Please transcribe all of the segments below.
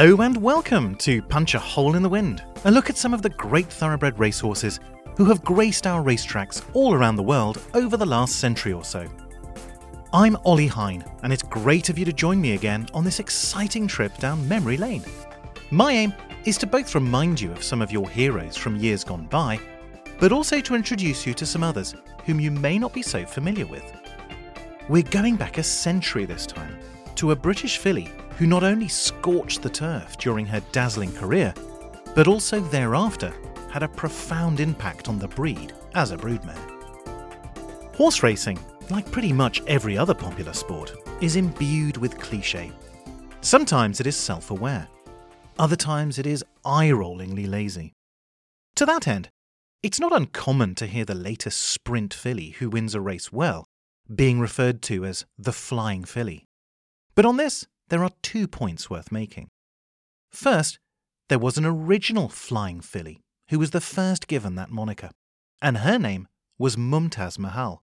Hello and welcome to Punch a Hole in the Wind, a look at some of the great thoroughbred racehorses who have graced our racetracks all around the world over the last century or so. I'm Ollie Hine, and it's great of you to join me again on this exciting trip down memory lane. My aim is to both remind you of some of your heroes from years gone by, but also to introduce you to some others whom you may not be so familiar with. We're going back a century this time to a British filly who not only scorched the turf during her dazzling career, but also thereafter had a profound impact on the breed as a broodmare. Horse racing, like pretty much every other popular sport, is imbued with cliche. Sometimes it is self aware, other times it is eye rollingly lazy. To that end, it's not uncommon to hear the latest sprint filly who wins a race well being referred to as the flying filly. But on this, there are two points worth making. First, there was an original flying filly who was the first given that moniker, and her name was Mumtaz Mahal.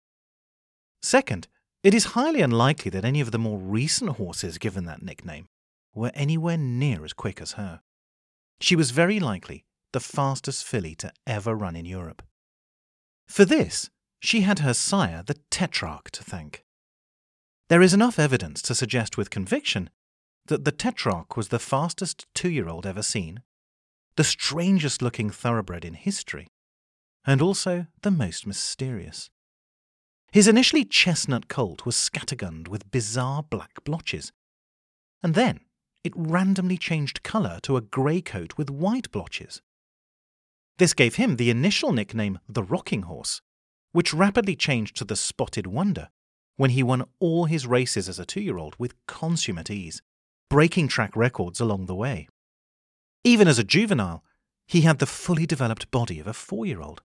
Second, it is highly unlikely that any of the more recent horses given that nickname were anywhere near as quick as her. She was very likely the fastest filly to ever run in Europe. For this, she had her sire, the Tetrarch, to thank. There is enough evidence to suggest with conviction that the Tetrarch was the fastest two year old ever seen, the strangest looking thoroughbred in history, and also the most mysterious. His initially chestnut colt was scattergunned with bizarre black blotches, and then it randomly changed colour to a grey coat with white blotches. This gave him the initial nickname the Rocking Horse, which rapidly changed to the Spotted Wonder when he won all his races as a two year old with consummate ease, breaking track records along the way. Even as a juvenile, he had the fully developed body of a four year old.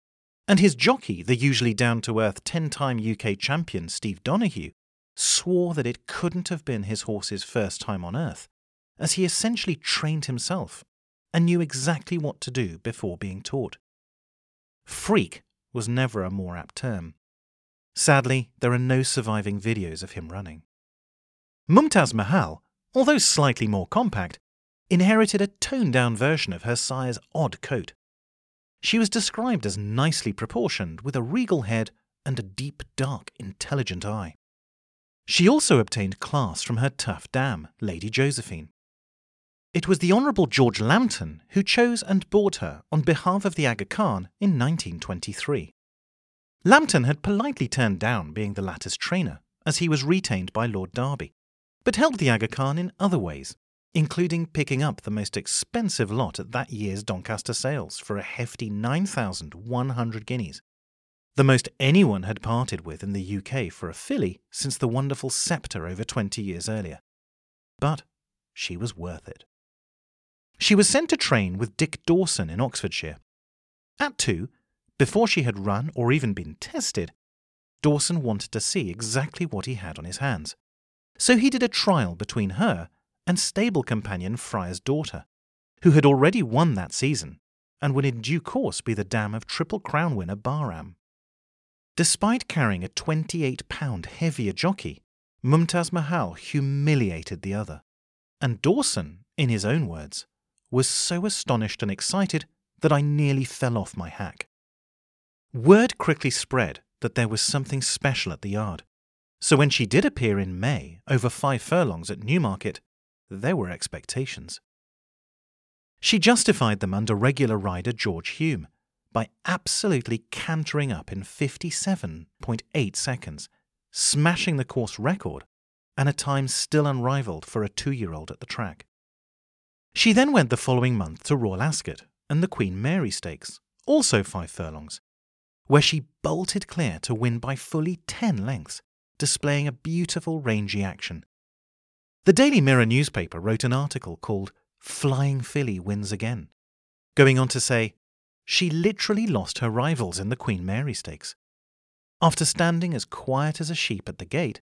And his jockey, the usually down to earth 10 time UK champion Steve Donoghue, swore that it couldn't have been his horse's first time on earth, as he essentially trained himself and knew exactly what to do before being taught. Freak was never a more apt term. Sadly, there are no surviving videos of him running. Mumtaz Mahal, although slightly more compact, inherited a toned down version of her sire's odd coat. She was described as nicely proportioned, with a regal head and a deep, dark, intelligent eye. She also obtained class from her tough dam, Lady Josephine. It was the Honourable George Lambton who chose and bought her on behalf of the Aga Khan in 1923. Lambton had politely turned down being the latter's trainer, as he was retained by Lord Derby, but helped the Aga Khan in other ways, including picking up the most expensive lot at that year's Doncaster sales for a hefty 9,100 guineas, the most anyone had parted with in the UK for a filly since the wonderful Sceptre over 20 years earlier. But she was worth it. She was sent to train with Dick Dawson in Oxfordshire. At two, before she had run or even been tested, Dawson wanted to see exactly what he had on his hands. So he did a trial between her and stable companion Friar's daughter, who had already won that season and would in due course be the dam of Triple Crown winner Bahram. Despite carrying a 28 pound heavier jockey, Mumtaz Mahal humiliated the other. And Dawson, in his own words, was so astonished and excited that I nearly fell off my hack. Word quickly spread that there was something special at the yard. So when she did appear in May over five furlongs at Newmarket, there were expectations. She justified them under regular rider George Hulme by absolutely cantering up in 57.8 seconds, smashing the course record and a time still unrivalled for a two year old at the track. She then went the following month to Royal Ascot and the Queen Mary Stakes, also five furlongs, where she bolted clear to win by fully 10 lengths, displaying a beautiful rangy action. The Daily Mirror newspaper wrote an article called Flying Filly Wins Again, going on to say, she literally lost her rivals in the Queen Mary Stakes. After standing as quiet as a sheep at the gate,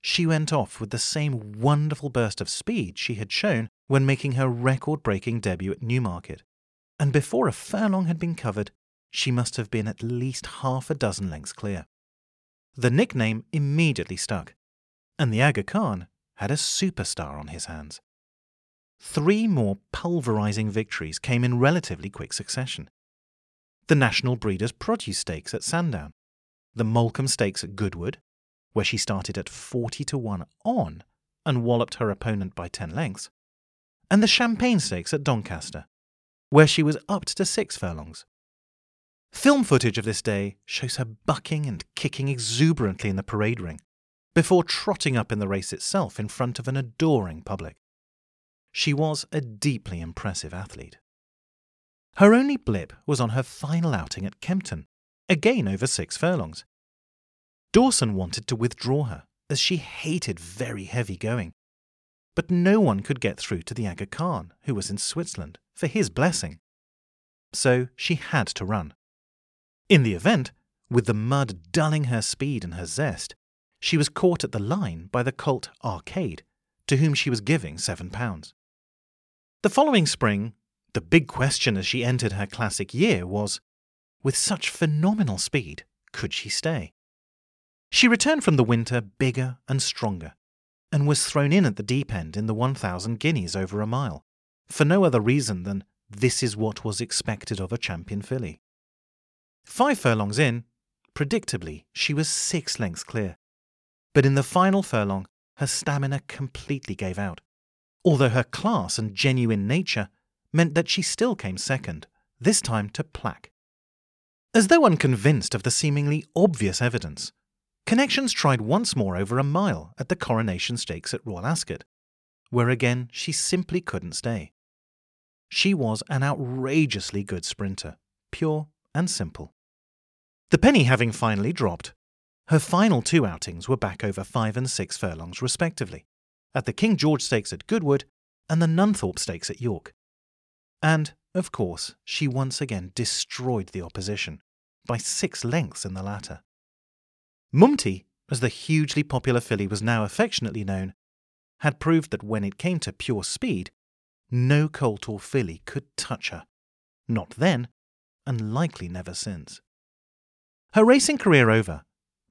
she went off with the same wonderful burst of speed she had shown when making her record breaking debut at Newmarket. And before a furlong had been covered, she must have been at least half a dozen lengths clear. The nickname immediately stuck, and the Aga Khan had a superstar on his hands. three more pulverising victories came in relatively quick succession. The National Breeders' Produce Stakes at Sandown, the Molecomb Stakes at Goodwood, where she started at 40 to 1 on and walloped her opponent by 10 lengths, and the Champagne Stakes at Doncaster, where she was up to six furlongs. Film footage of this day shows her bucking and kicking exuberantly in the parade ring before trotting up in the race itself in front of an adoring public. She was a deeply impressive athlete. Her only blip was on her final outing at Kempton, again over six furlongs. Dawson wanted to withdraw her, as she hated very heavy going. But no one could get through to the Aga Khan, who was in Switzerland, for his blessing. So she had to run. In the event, with the mud dulling her speed and her zest, she was caught at the line by the colt Arcade, to whom she was giving £7. The following spring, the big question as she entered her classic year was with such phenomenal speed, could she stay? She returned from the winter bigger and stronger, and was thrown in at the deep end in the 1,000 guineas over a mile, for no other reason than this is what was expected of a champion filly. Five furlongs in, predictably, she was six lengths clear. But in the final furlong, her stamina completely gave out, although her class and genuine nature meant that she still came second, this time to Plack. As though unconvinced of the seemingly obvious evidence, Connections tried once more over a mile at the Coronation Stakes at Royal Ascot, where again she simply couldn't stay. She was an outrageously good sprinter, pure and simple. The penny having finally dropped, her final two outings were back over five and six furlongs respectively, at the King George Stakes at Goodwood and the Nunthorpe Stakes at York. And, of course, she once again destroyed the opposition, by six lengths in the latter. Mumty, as the hugely popular filly was now affectionately known, had proved that when it came to pure speed, no colt or filly could touch her. Not then, and likely never since. Her racing career over,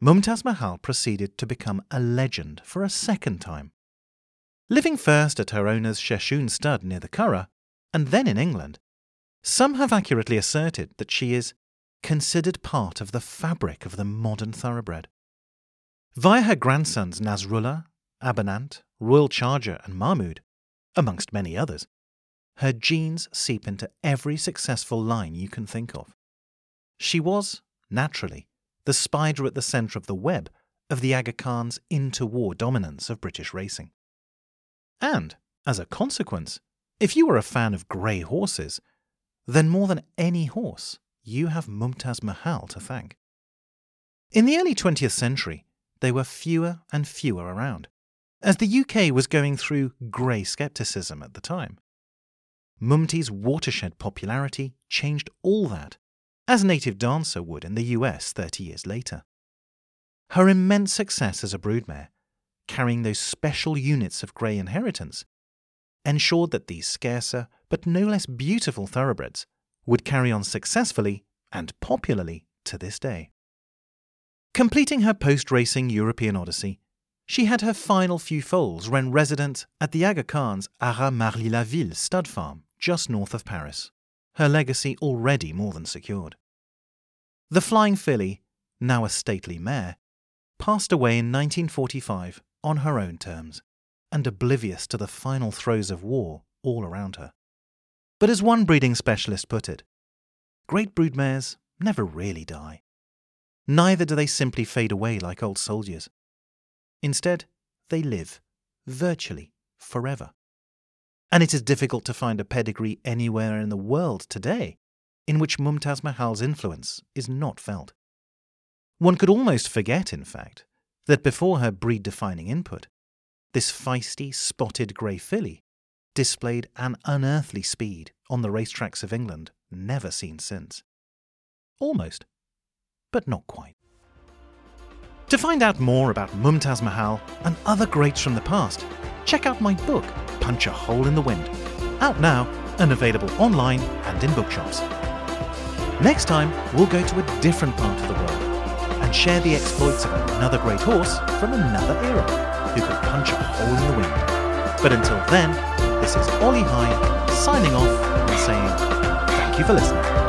Mumtaz Mahal proceeded to become a legend for a second time. Living first at her owner's Sheshoon stud near the Curragh, and then in England, some have accurately asserted that she is considered part of the fabric of the modern thoroughbred. Via her grandsons Nasrullah, Abernant, Royal Charger, and Mahmoud, amongst many others, her genes seep into every successful line you can think of. She was, naturally, the spider at the centre of the web of the Aga Khan's interwar dominance of British racing. And, as a consequence, if you are a fan of grey horses, then more than any horse, you have Mumtaz Mahal to thank. In the early 20th century, there were fewer and fewer around, as the UK was going through grey scepticism at the time. Mumty's watershed popularity changed all that as a Native Dancer would in the US 30 years later. Her immense success as a broodmare, carrying those special units of grey inheritance, ensured that these scarcer but no less beautiful thoroughbreds would carry on successfully and popularly to this day. Completing her post racing European odyssey, she had her final few foals when resident at the Aga Khan's Haras Marly-la-Ville stud farm just north of Paris her legacy already more than secured. The Flying Filly, now a stately mare, passed away in 1945 on her own terms, and oblivious to the final throes of war all around her. But as one breeding specialist put it, great broodmares never really die. Neither do they simply fade away like old soldiers. Instead, they live, virtually, forever and it is difficult to find a pedigree anywhere in the world today in which Mumtaz Mahal's influence is not felt. One could almost forget, in fact, that before her breed defining input, this feisty, spotted grey filly displayed an unearthly speed on the racetracks of England never seen since. Almost, but not quite. To find out more about Mumtaz Mahal and other greats from the past, check out my book, Punch a Hole in the Wind, out now and available online and in bookshops. Next time, we'll go to a different part of the world and share the exploits of another great horse from another era who could punch a hole in the wind. But until then, This is Ollie Hine signing off and saying thank you for listening.